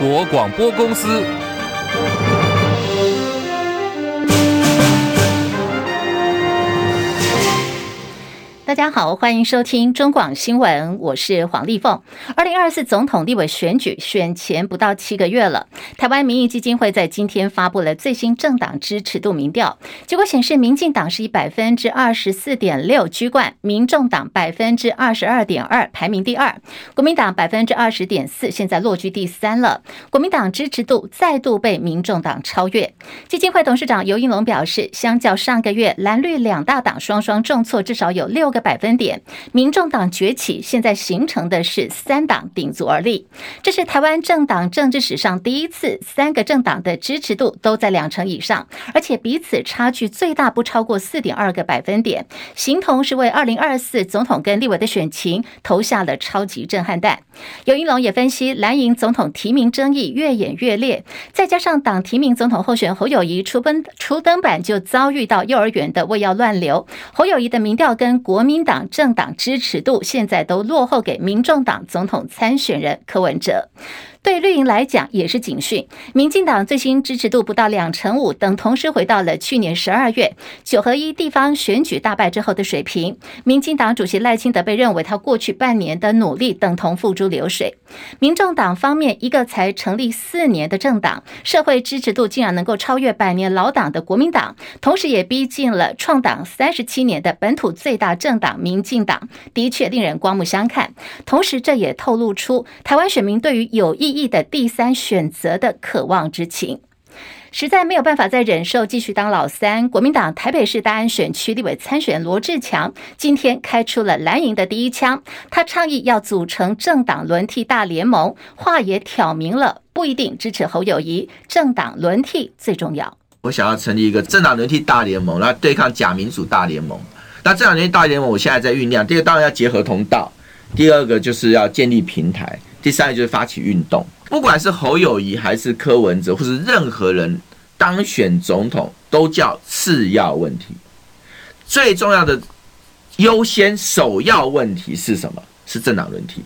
国广播公司。大家好，欢迎收听中广新闻，我是黄丽凤。二零二四总统立委选举选前不到七个月了，台湾民意基金会在今天发布了最新政党支持度民调，结果显示，民进党是以百分之二十四点六居冠，民众党百分之二十二点二排名第二，国民党百分之二十点四，现在落居第三了。国民党支持度再度被民众党超越。基金会董事长尤应龙表示，相较上个月蓝绿两大党双双重挫，至少有六个。百分点，民众党崛起，现在形成的是三党鼎足而立，这是台湾政党政治史上第一次，三个政党的支持度都在两成以上，而且彼此差距最大不超过四点二个百分点，形同是为二零二四总统跟立委的选情投下了超级震撼弹。游盈隆也分析，蓝营总统提名争议越演越烈，再加上党提名总统候选侯友谊出奔出登板就遭遇到幼儿园的喂药乱流，侯友谊的民调跟国民党政党支持度现在都落后给民众党总统参选人柯文哲。对绿营来讲也是警讯，民进党最新支持度不到两成五，等同时回到了去年十二月九合一地方选举大败之后的水平。民进党主席赖清德被认为他过去半年的努力等同付诸流水。民众党方面，一个才成立四年的政党，社会支持度竟然能够超越百年老党的国民党，同时也逼近了创党三十七年的本土最大政党民进党，的确令人刮目相看。同时，这也透露出台湾选民对于有意义的第三选择的渴望之情，实在没有办法再忍受继续当老三。国民党台北市大安选区立委参选罗志强今天开出了蓝营的第一枪，他倡议要组成政党轮替大联盟，话也挑明了，不一定支持侯友谊。政党轮替最重要。我想要成立一个政党轮替大联盟，来对抗假民主大联盟。那政党轮替大联盟，我现在在酝酿。第一个当然要结合同道，第二个就是要建立平台。第三个就是发起运动，不管是侯友谊还是柯文哲，或是任何人当选总统，都叫次要问题。最重要的优先首要问题是什么？是政党轮替。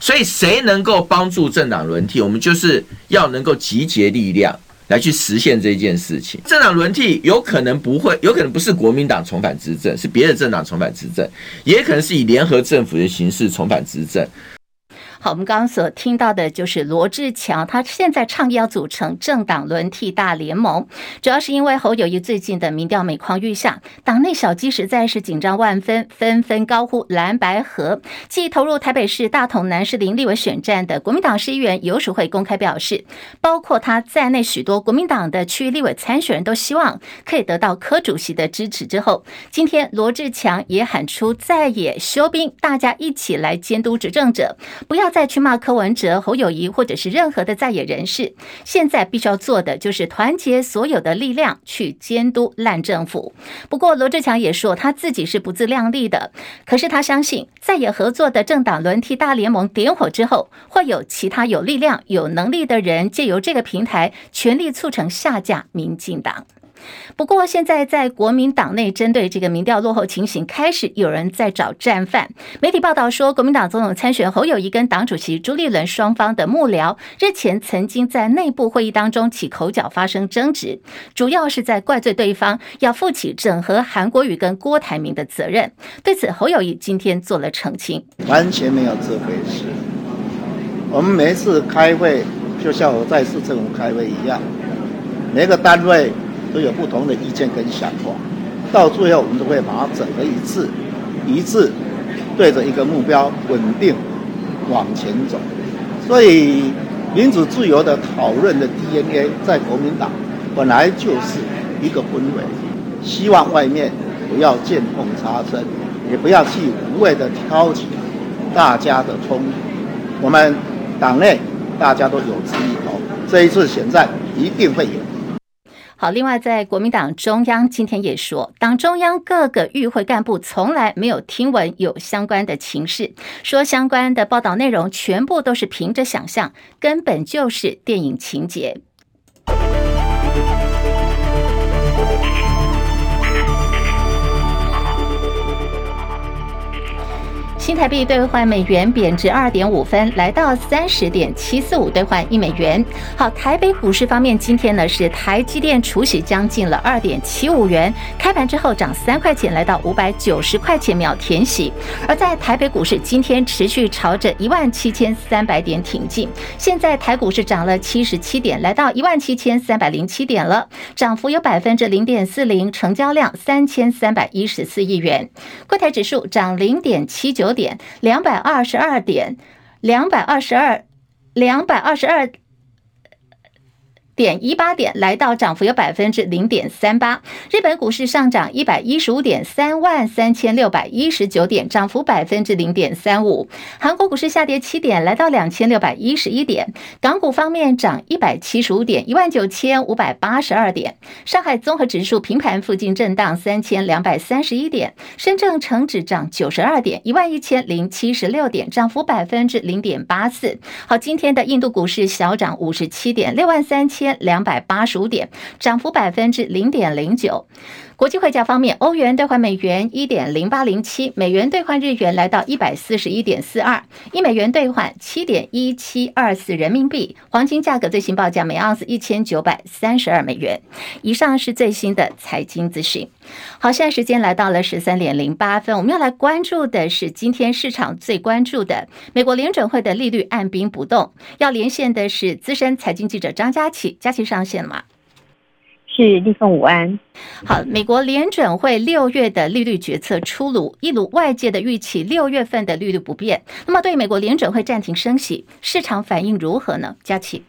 所以谁能够帮助政党轮替，我们就是要能够集结力量来去实现这件事情。政党轮替有可能不会，有可能不是国民党重返执政，是别的政党重返执政，也可能是以联合政府的形式重返执政。好，我们刚刚所听到的就是罗志强，他现在倡议要组成政党轮替大联盟，主要是因为侯友谊最近的民调每况愈下，党内小鸡实在是紧张万分，纷纷高呼蓝白合。既投入台北市大同南士林立委选战的国民党市议员游淑慧公开表示，包括他在内许多国民党的区域立委参选人都希望可以得到柯主席的支持。之后，今天罗志强也喊出在野休兵，大家一起来监督执政者，不要。再去骂柯文哲、侯友谊，或者是任何的在野人士，现在必须要做的就是团结所有的力量去监督烂政府。不过罗志强也说他自己是不自量力的，可是他相信在野合作的政党轮替大联盟点火之后，会有其他有力量、有能力的人借由这个平台，全力促成下架民进党。不过，现在在国民党内，针对这个民调落后情形，开始有人在找战犯。媒体报道说，国民党总统参选侯友谊跟党主席朱立伦双方的幕僚日前曾经在内部会议当中起口角，发生争执，主要是在怪罪对方要负起整合韩国瑜跟郭台铭的责任。对此，侯友谊今天做了澄清，完全没有这回事。我们每次开会，就像我在市政府开会一样，每个单位。都有不同的意见跟想法，到最后我们都会把它整合一致，一致对着一个目标稳定往前走。所以民主自由的讨论的 DNA 在国民党本来就是一个氛围，希望外面不要见缝插针，也不要去无谓的挑起大家的冲突。我们党内大家都有志一同，这一次选战一定会赢。好，另外，在国民党中央今天也说，党中央各个与会干部从来没有听闻有相关的情势，说相关的报道内容全部都是凭着想象，根本就是电影情节。新台币兑换美元贬值二点五分，来到三十点七四五兑换一美元。好，台北股市方面，今天呢是台积电除息将近了二点七五元，开盘之后涨三块钱，来到五百九十块钱秒填息。而在台北股市今天持续朝着一万七千三百点挺进，现在台股是涨了七十七点，来到一万七千三百零七点了，涨幅有百分之零点四零，成交量三千三百一十四亿元。柜台指数涨零点七九点，两百二十二点，两百二十二，两百二十二。点一八点，来到涨幅有百分之零点三八。日本股市上涨一百一十五点，三万三千六百一十九点，涨幅百分之零点三五。韩国股市下跌七点，来到两千六百一十一点。港股方面涨一百七十五点，一万九千五百八十二点。上海综合指数平盘附近震荡三千两百三十一点。深圳成指涨九十二点，一万一千零七十六点，涨幅百分之零点八四。好，今天的印度股市小涨五十七点，六万三千。两百八十五点，涨幅百分之零点零九。国际汇价方面，欧元兑换美元一点零八零七，美元兑换日元来到一百四十一点四二，一美元兑换七点一七二四人民币。黄金价格最新报价每盎司一千九百三十二美元。以上是最新的财经资讯。好，现在时间来到了十三点零八分，我们要来关注的是今天市场最关注的美国联准会的利率按兵不动。要连线的是资深财经记者张佳琪，佳琪上线了吗？是立凤午安。好，美国联准会六月的利率决策出炉，一如外界的预期，六月份的利率不变。那么，对美国联准会暂停升息，市场反应如何呢？佳琪。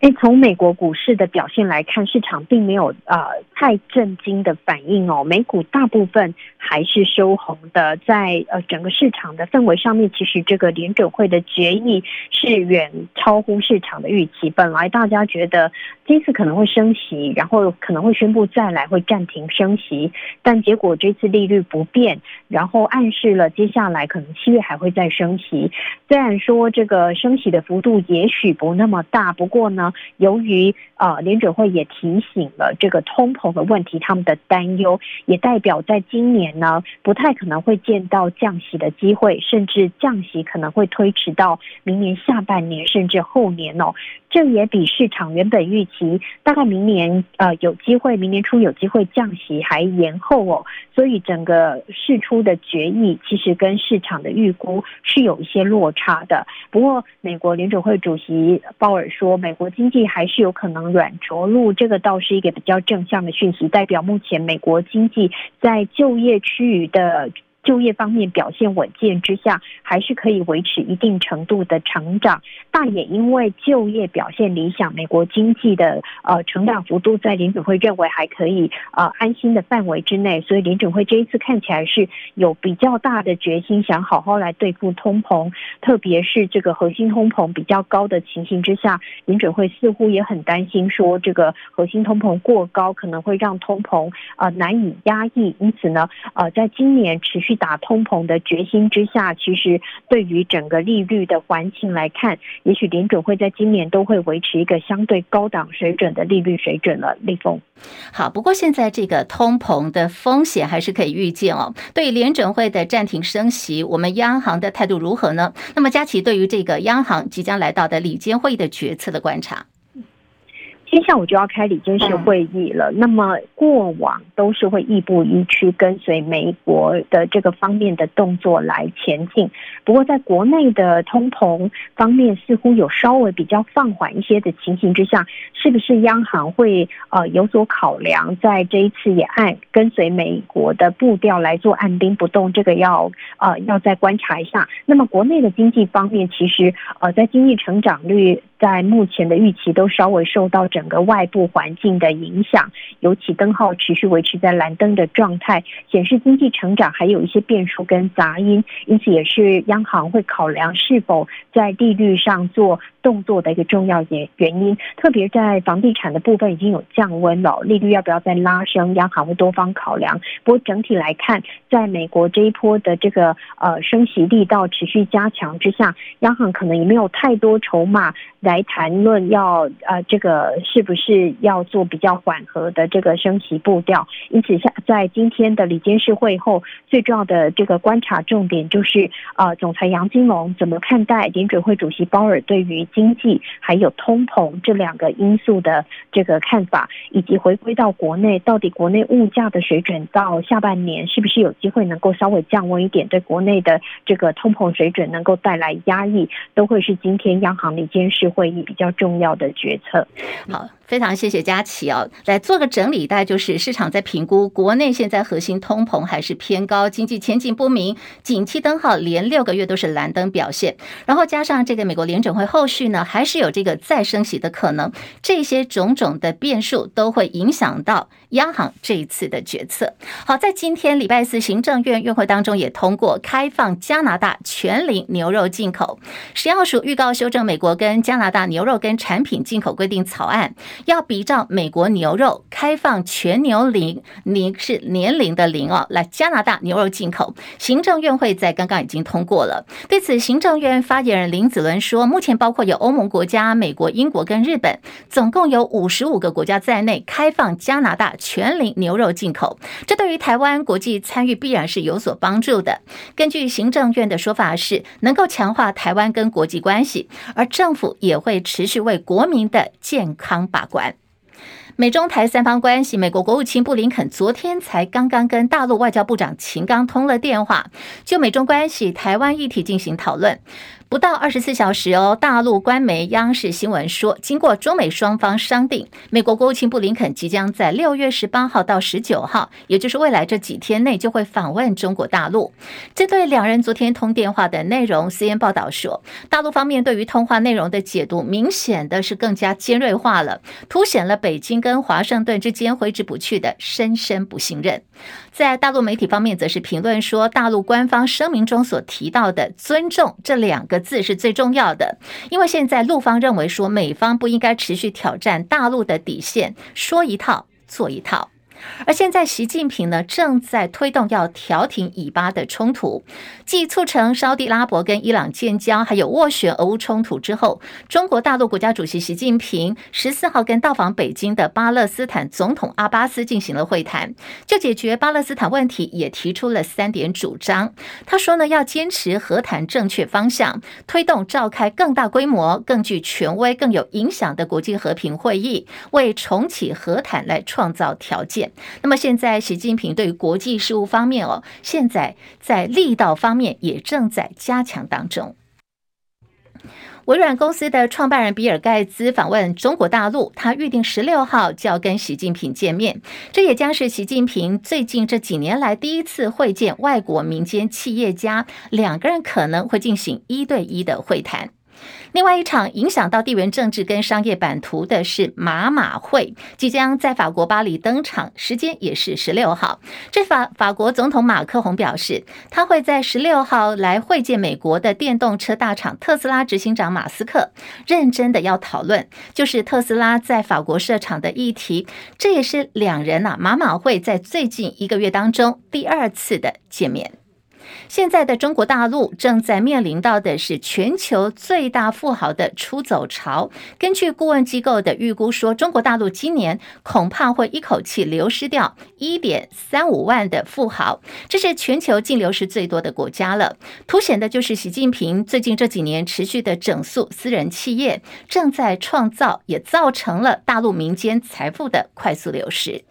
诶，从美国股市的表现来看，市场并没有呃太震惊的反应哦。美股大部分还是收红的，在呃整个市场的氛围上面，其实这个联准会的决议是远超乎市场的预期。本来大家觉得这次可能会升息，然后可能会宣布再来会暂停升息，但结果这次利率不变，然后暗示了接下来可能七月还会再升息。虽然说这个升息的幅度也许不那么大，不过呢。由于呃联准会也提醒了这个通膨的问题，他们的担忧也代表在今年呢不太可能会见到降息的机会，甚至降息可能会推迟到明年下半年甚至后年哦。这也比市场原本预期大概明年呃有机会，明年初有机会降息还延后哦。所以整个事出的决议其实跟市场的预估是有一些落差的。不过美国联准会主席鲍尔说，美国经济还是有可能软着陆，这个倒是一个比较正向的讯息，代表目前美国经济在就业区域的。就业方面表现稳健之下，还是可以维持一定程度的成长。但也因为就业表现理想，美国经济的呃成长幅度在联准会认为还可以呃安心的范围之内，所以联准会这一次看起来是有比较大的决心，想好好来对付通膨，特别是这个核心通膨比较高的情形之下，联准会似乎也很担心说这个核心通膨过高可能会让通膨呃难以压抑，因此呢呃在今年持续。打通膨的决心之下，其实对于整个利率的环境来看，也许联准会在今年都会维持一个相对高档水准的利率水准了。立峰，好，不过现在这个通膨的风险还是可以预见哦。对于联准会的暂停升息，我们央行的态度如何呢？那么佳琪对于这个央行即将来到的理监会议的决策的观察。接下来我就要开理监事会议了。那么过往都是会亦步亦趋，跟随美国的这个方面的动作来前进。不过在国内的通膨方面，似乎有稍微比较放缓一些的情形之下，是不是央行会呃有所考量，在这一次也按跟随美国的步调来做按兵不动？这个要呃要再观察一下。那么国内的经济方面，其实呃在经济成长率。在目前的预期都稍微受到整个外部环境的影响，尤其灯号持续维持在蓝灯的状态，显示经济成长还有一些变数跟杂音，因此也是央行会考量是否在利率上做动作的一个重要原原因。特别在房地产的部分已经有降温了，利率要不要再拉升，央行会多方考量。不过整体来看，在美国这一波的这个呃升息力道持续加强之下，央行可能也没有太多筹码。来谈论要呃这个是不是要做比较缓和的这个升息步调。因此，下在今天的理监事会后，最重要的这个观察重点就是呃，总裁杨金龙怎么看待联准会主席鲍尔对于经济还有通膨这两个因素的这个看法，以及回归到国内，到底国内物价的水准到下半年是不是有机会能够稍微降温一点，对国内的这个通膨水准能够带来压抑，都会是今天央行理监事会议比较重要的决策。好。非常谢谢佳琪哦，来做个整理，大概就是市场在评估国内现在核心通膨还是偏高，经济前景不明，景气灯号连六个月都是蓝灯表现，然后加上这个美国联准会后续呢还是有这个再升息的可能，这些种种的变数都会影响到央行这一次的决策。好，在今天礼拜四行政院院会当中也通过开放加拿大全龄牛肉进口，食药署预告修正美国跟加拿大牛肉跟产品进口规定草案。要比照美国牛肉开放全牛龄，您是年龄的龄哦，来加拿大牛肉进口，行政院会在刚刚已经通过了。对此，行政院发言人林子伦说，目前包括有欧盟国家、美国、英国跟日本，总共有五十五个国家在内开放加拿大全龄牛肉进口，这对于台湾国际参与必然是有所帮助的。根据行政院的说法是，能够强化台湾跟国际关系，而政府也会持续为国民的健康把关。美中台三方关系，美国国务卿布林肯昨天才刚刚跟大陆外交部长秦刚通了电话，就美中关系、台湾议题进行讨论。不到二十四小时哦，大陆官媒央视新闻说，经过中美双方商定，美国国务卿布林肯即将在六月十八号到十九号，也就是未来这几天内就会访问中国大陆。针对两人昨天通电话的内容，CNN 报道说，大陆方面对于通话内容的解读明显的是更加尖锐化了，凸显了北京跟华盛顿之间挥之不去的深深不信任。在大陆媒体方面，则是评论说，大陆官方声明中所提到的“尊重”这两个字是最重要的，因为现在陆方认为说，美方不应该持续挑战大陆的底线，说一套做一套。而现在，习近平呢正在推动要调停以巴的冲突，继促成沙地拉伯跟伊朗建交，还有斡旋俄乌冲突之后，中国大陆国家主席习近平十四号跟到访北京的巴勒斯坦总统阿巴斯进行了会谈，就解决巴勒斯坦问题也提出了三点主张。他说呢，要坚持和谈正确方向，推动召开更大规模、更具权威、更有影响的国际和平会议，为重启和谈来创造条件。那么现在，习近平对于国际事务方面哦，现在在力道方面也正在加强当中。微软公司的创办人比尔盖茨访问中国大陆，他预定十六号就要跟习近平见面，这也将是习近平最近这几年来第一次会见外国民间企业家，两个人可能会进行一对一的会谈。另外一场影响到地缘政治跟商业版图的是马马会，即将在法国巴黎登场，时间也是十六号。这法法国总统马克宏表示，他会在十六号来会见美国的电动车大厂特斯拉执行长马斯克，认真的要讨论就是特斯拉在法国设厂的议题。这也是两人呐、啊、马马会在最近一个月当中第二次的见面。现在的中国大陆正在面临到的是全球最大富豪的出走潮。根据顾问机构的预估说，中国大陆今年恐怕会一口气流失掉一点三五万的富豪，这是全球净流失最多的国家了。凸显的就是习近平最近这几年持续的整肃私人企业，正在创造，也造成了大陆民间财富的快速流失。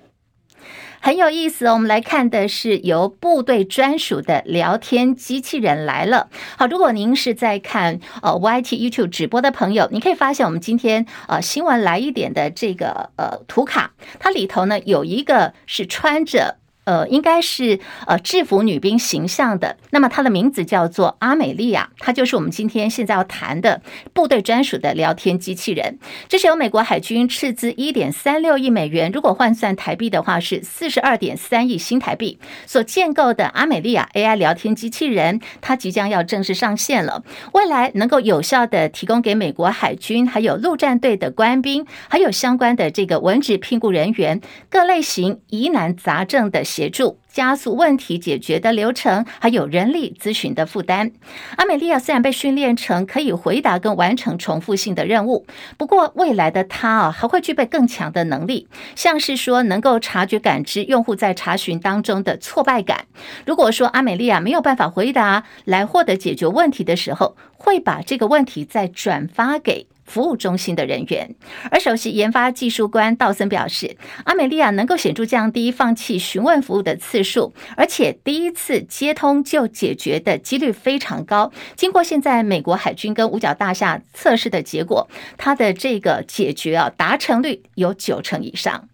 很有意思哦，我们来看的是由部队专属的聊天机器人来了。好，如果您是在看呃 YT YouTube 直播的朋友，你可以发现我们今天呃新闻来一点的这个呃图卡，它里头呢有一个是穿着。呃，应该是呃制服女兵形象的。那么她的名字叫做阿美利亚，她就是我们今天现在要谈的部队专属的聊天机器人。这是由美国海军斥资一点三六亿美元，如果换算台币的话是四十二点三亿新台币所建构的阿美利亚 AI 聊天机器人，它即将要正式上线了。未来能够有效的提供给美国海军还有陆战队的官兵，还有相关的这个文职聘雇人员各类型疑难杂症的。协助，加速问题解决的流程，还有人力咨询的负担。阿美利亚虽然被训练成可以回答跟完成重复性的任务，不过未来的她啊，还会具备更强的能力，像是说能够察觉感知用户在查询当中的挫败感。如果说阿美利亚没有办法回答来获得解决问题的时候，会把这个问题再转发给。服务中心的人员，而首席研发技术官道森表示，阿美利亚能够显著降低放弃询问服务的次数，而且第一次接通就解决的几率非常高。经过现在美国海军跟五角大厦测试的结果，它的这个解决啊达成率有九成以上。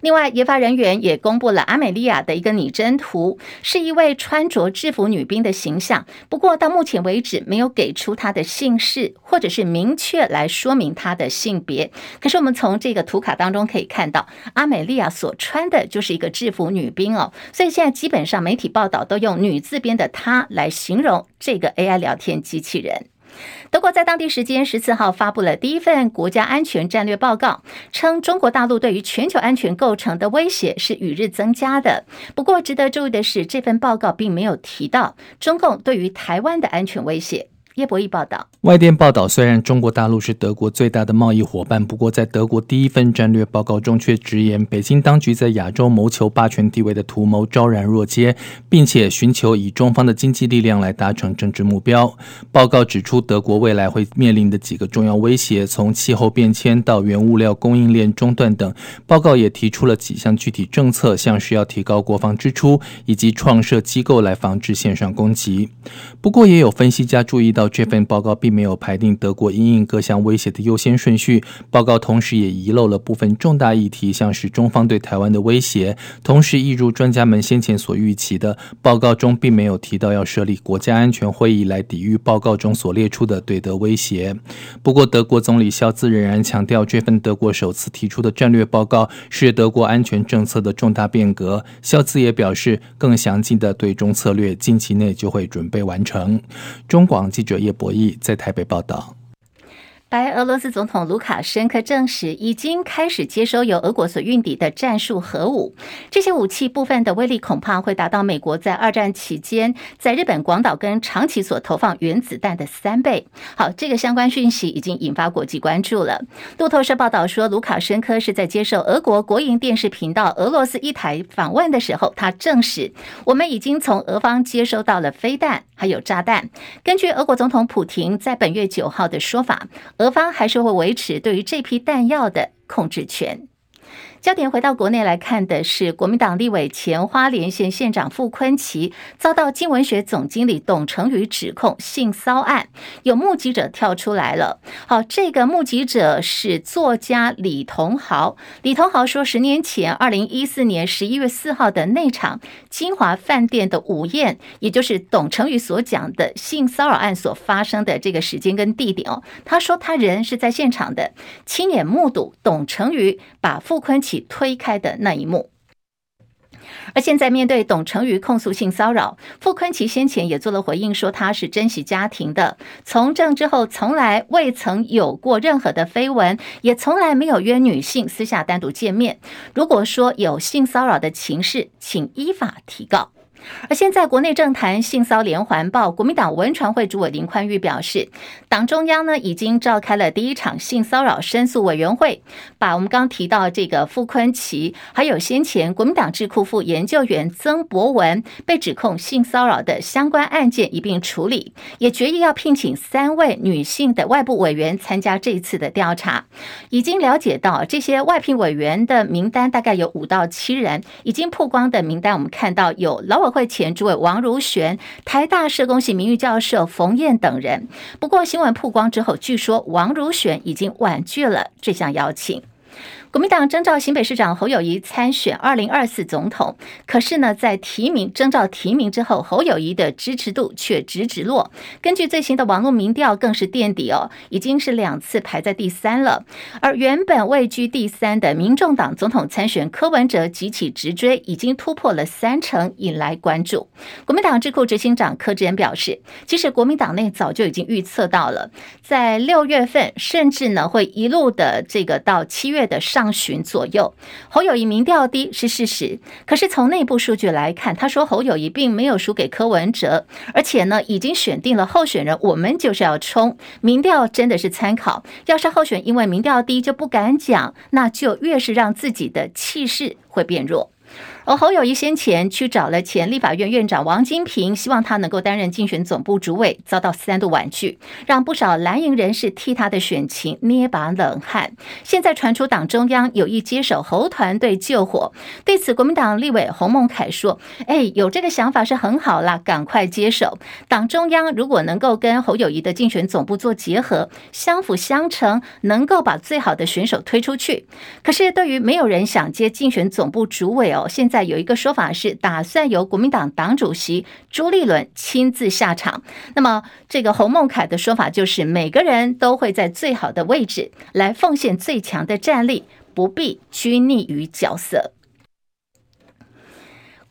另外，研发人员也公布了阿美利亚的一个拟真图，是一位穿着制服女兵的形象。不过到目前为止，没有给出她的姓氏，或者是明确来说明她的性别。可是我们从这个图卡当中可以看到，阿美利亚所穿的就是一个制服女兵哦。所以现在基本上媒体报道都用女字边的她来形容这个 AI 聊天机器人。德国在当地时间十四号发布了第一份国家安全战略报告，称中国大陆对于全球安全构成的威胁是与日增加的。不过，值得注意的是，这份报告并没有提到中共对于台湾的安全威胁。叶博弈报道，外电报道，虽然中国大陆是德国最大的贸易伙伴，不过在德国第一份战略报告中却直言，北京当局在亚洲谋求霸权地位的图谋昭然若揭，并且寻求以中方的经济力量来达成政治目标。报告指出，德国未来会面临的几个重要威胁，从气候变迁到原物料供应链中断等。报告也提出了几项具体政策，像是要提高国防支出，以及创设机构来防治线上攻击。不过，也有分析家注意到。这份报告并没有排定德国因应各项威胁的优先顺序。报告同时也遗漏了部分重大议题，像是中方对台湾的威胁。同时，一如专家们先前所预期的，报告中并没有提到要设立国家安全会议来抵御报告中所列出的对德威胁。不过，德国总理肖兹仍然强调，这份德国首次提出的战略报告是德国安全政策的重大变革。肖兹也表示，更详尽的对中策略近期内就会准备完成。中广记者。叶博弈在台北报道。白俄罗斯总统卢卡申科证实，已经开始接收由俄国所运抵的战术核武。这些武器部分的威力恐怕会达到美国在二战期间在日本广岛跟长崎所投放原子弹的三倍。好，这个相关讯息已经引发国际关注了。路透社报道说，卢卡申科是在接受俄国国营电视频道俄罗斯一台访问的时候，他证实，我们已经从俄方接收到了飞弹还有炸弹。根据俄国总统普亭在本月九号的说法。俄方还是会维持对于这批弹药的控制权。焦点回到国内来看的是，国民党立委前花莲县县长傅崐萁遭到金文学总经理董成宇指控性骚案，有目击者跳出来了。好，这个目击者是作家李同豪。李同豪说，十年前，二零一四年十一月四号的那场金华饭店的午宴，也就是董成宇所讲的性骚扰案所发生的这个时间跟地点哦。他说他人是在现场的，亲眼目睹董成宇把傅昆奇推开的那一幕，而现在面对董成宇控诉性骚扰，傅昆奇先前也做了回应，说他是珍惜家庭的，从政之后从来未曾有过任何的绯闻，也从来没有约女性私下单独见面。如果说有性骚扰的情事，请依法提告。而现在，国内政坛性骚连环爆，国民党文传会主委林宽裕表示，党中央呢已经召开了第一场性骚扰申诉委员会，把我们刚提到这个傅坤奇，还有先前国民党智库副研究员曾博文被指控性骚扰的相关案件一并处理，也决议要聘请三位女性的外部委员参加这一次的调查。已经了解到这些外聘委员的名单大概有五到七人，已经曝光的名单，我们看到有劳委会前诸位王如玄、台大社工系名誉教授冯燕等人。不过新闻曝光之后，据说王如玄已经婉拒了这项邀请。国民党征召新北市长侯友谊参选二零二四总统，可是呢，在提名征召提名之后，侯友谊的支持度却直直落。根据最新的网络民调，更是垫底哦，已经是两次排在第三了。而原本位居第三的民众党总统参选柯文哲急起直追，已经突破了三成，引来关注。国民党智库执行长柯志恩表示，其实国民党内早就已经预测到了，在六月份，甚至呢会一路的这个到七月的上。上旬左右。侯友谊民调低是事实，可是从内部数据来看，他说侯友谊并没有输给柯文哲，而且呢已经选定了候选人，我们就是要冲。民调真的是参考，要是候选因为民调低就不敢讲，那就越是让自己的气势会变弱。而侯友谊先前去找了前立法院院长王金平，希望他能够担任竞选总部主委，遭到三度婉拒，让不少蓝营人士替他的选情捏把冷汗。现在传出党中央有意接手侯团队救火，对此国民党立委洪孟楷说：“哎，有这个想法是很好啦，赶快接手。党中央如果能够跟侯友谊的竞选总部做结合，相辅相成，能够把最好的选手推出去。可是对于没有人想接竞选总部主委哦，现在有一个说法是，打算由国民党党主席朱立伦亲自下场。那么，这个洪孟凯的说法就是，每个人都会在最好的位置来奉献最强的战力，不必拘泥于角色。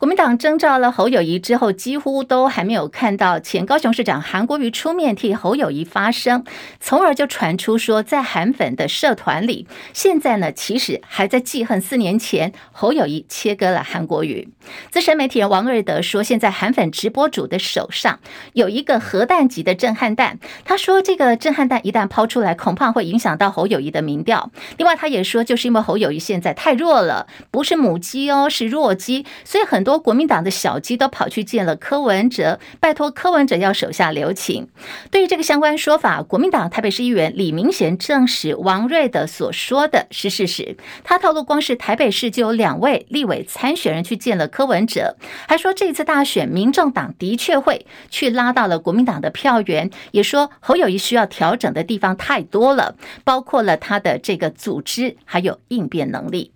国民党征召了侯友谊之后，几乎都还没有看到前高雄市长韩国瑜出面替侯友谊发声，从而就传出说，在韩粉的社团里，现在呢其实还在记恨四年前侯友谊切割了韩国瑜。资深媒体人王瑞德说，现在韩粉直播主的手上有一个核弹级的震撼弹，他说这个震撼弹一旦抛出来，恐怕会影响到侯友谊的民调。另外，他也说，就是因为侯友谊现在太弱了，不是母鸡哦，是弱鸡，所以很多。国民党的小鸡都跑去见了柯文哲，拜托柯文哲要手下留情。对于这个相关说法，国民党台北市议员李明贤证实王瑞德所说的是事实。他透露，光是台北市就有两位立委参选人去见了柯文哲，还说这次大选，民众党的确会去拉到了国民党的票源，也说侯友谊需要调整的地方太多了，包括了他的这个组织还有应变能力。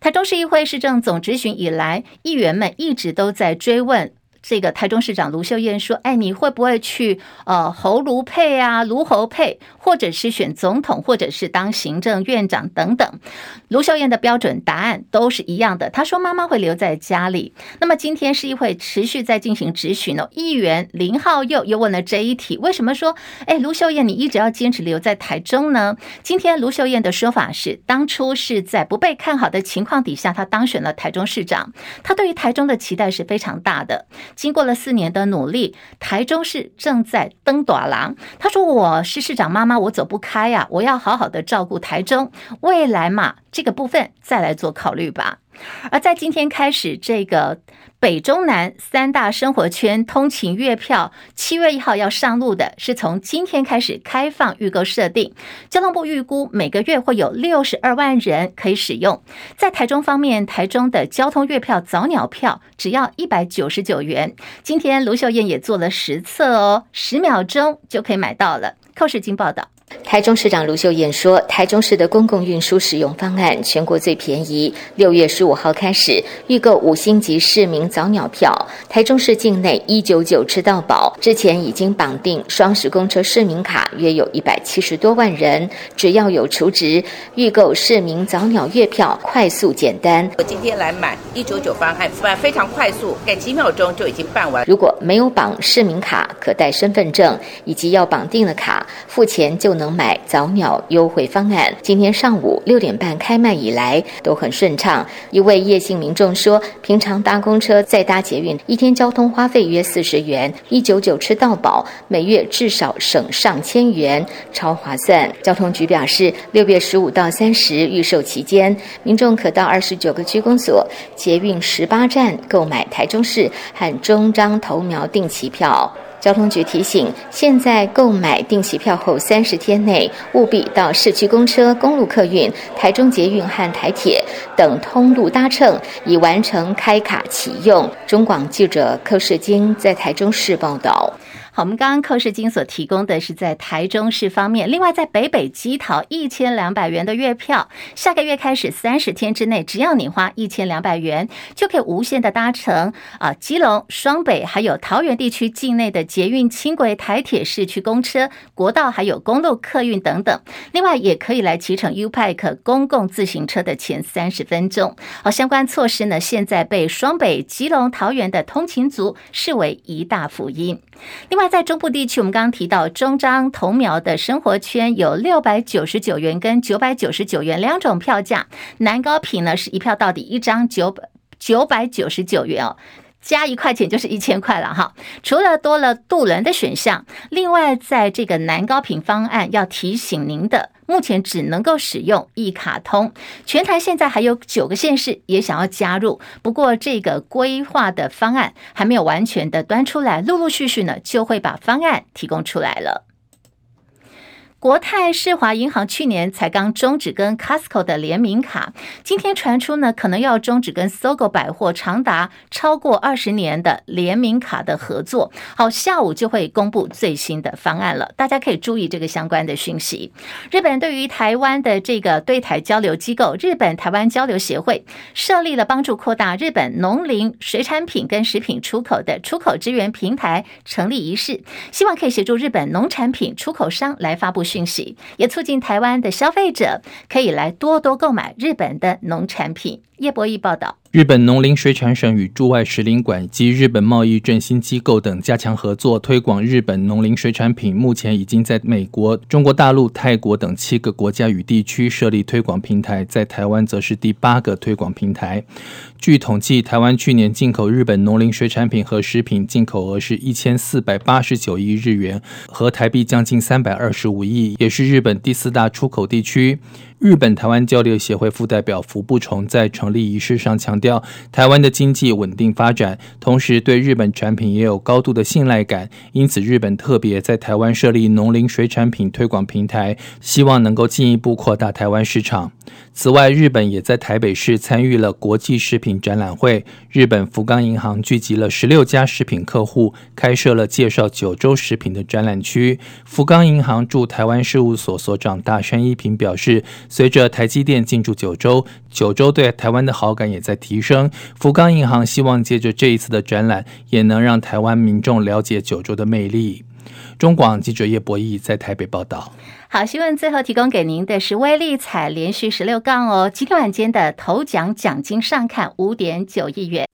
台中市议会市政总执询以来，议员们一直都在追问。这个台中市长卢秀燕说：“哎，你会不会去呃侯卢配啊，卢侯配，或者是选总统，或者是当行政院长等等？”卢秀燕的标准答案都是一样的。她说：“妈妈会留在家里。”那么今天市议会持续在进行质询哦？议员林浩佑又问了这一题：为什么说哎卢秀燕你一直要坚持留在台中呢？今天卢秀燕的说法是：当初是在不被看好的情况底下，她当选了台中市长，她对于台中的期待是非常大的。经过了四年的努力，台中市正在登短廊。他说：“我是市长妈妈，我走不开呀，我要好好的照顾台中未来嘛，这个部分再来做考虑吧。”而在今天开始，这个。北中南三大生活圈通勤月票，七月一号要上路的，是从今天开始开放预购设定。交通部预估每个月会有六十二万人可以使用。在台中方面，台中的交通月票早鸟票只要一百九十九元。今天卢秀燕也做了实测哦，十秒钟就可以买到了。寇世金报道。台中市长卢秀燕说：“台中市的公共运输使用方案全国最便宜。六月十五号开始预购五星级市民早鸟票，台中市境内一九九吃到饱。之前已经绑定双十公车市民卡，约有一百七十多万人。只要有储值，预购市民早鸟月票快速简单。我今天来买一九九方案，办非常快速，赶几秒钟就已经办完。如果没有绑市民卡，可带身份证以及要绑定的卡，付钱就能。”能买早鸟优惠方案，今天上午六点半开卖以来都很顺畅。一位叶姓民众说，平常搭公车再搭捷运，一天交通花费约四十元，一九九吃到饱，每月至少省上千元，超划算。交通局表示，六月十五到三十预售期间，民众可到二十九个区公所、捷运十八站购买台中市和中彰头苗定期票。交通局提醒，现在购买定期票后三十天内，务必到市区公车、公路客运、台中捷运和台铁等通路搭乘，已完成开卡启用。中广记者柯世京在台中市报道。好，我们刚刚寇世金所提供的是在台中市方面，另外在北北基桃一千两百元的月票，下个月开始三十天之内，只要你花一千两百元，就可以无限的搭乘啊基隆、双北还有桃园地区境内的捷运、轻轨、台铁、市区公车、国道还有公路客运等等。另外也可以来骑乘 U-Bike 公共自行车的前三十分钟。好，相关措施呢，现在被双北、基隆、桃园的通勤族视为一大福音。另外。外，在中部地区，我们刚刚提到中彰同苗的生活圈有六百九十九元跟九百九十九元两种票价，南高屏呢是一票到底，一张九百九百九十九元哦。加一块钱就是一千块了哈。除了多了渡轮的选项，另外在这个南高屏方案要提醒您的，目前只能够使用一卡通。全台现在还有九个县市也想要加入，不过这个规划的方案还没有完全的端出来，陆陆续续呢就会把方案提供出来了。国泰世华银行去年才刚终止跟 Costco 的联名卡，今天传出呢，可能要终止跟 SOGO 百货长达超过二十年的联名卡的合作。好，下午就会公布最新的方案了，大家可以注意这个相关的讯息。日本对于台湾的这个对台交流机构日本台湾交流协会设立了帮助扩大日本农林水产品跟食品出口的出口支援平台成立仪式，希望可以协助日本农产品出口商来发布。讯息也促进台湾的消费者可以来多多购买日本的农产品。叶博弈报道。日本农林水产省与驻外使领馆及日本贸易振兴机构等加强合作，推广日本农林水产品。目前已经在美国、中国大陆、泰国等七个国家与地区设立推广平台，在台湾则是第八个推广平台。据统计，台湾去年进口日本农林水产品和食品进口额是一千四百八十九亿日元，和台币将近三百二十五亿，也是日本第四大出口地区。日本台湾交流协会副代表福部崇在成立仪式上强调，台湾的经济稳定发展，同时对日本产品也有高度的信赖感，因此日本特别在台湾设立农林水产品推广平台，希望能够进一步扩大台湾市场。此外，日本也在台北市参与了国际食品展览会。日本福冈银行聚集了十六家食品客户，开设了介绍九州食品的展览区。福冈银行驻台湾事务所所长大山一平表示，随着台积电进驻九州，九州对台湾的好感也在提升。福冈银行希望借着这一次的展览，也能让台湾民众了解九州的魅力。中广记者叶博弈在台北报道。好，新闻最后提供给您的是威力彩连续十六杠哦，今天晚间的头奖奖金上看五点九亿元。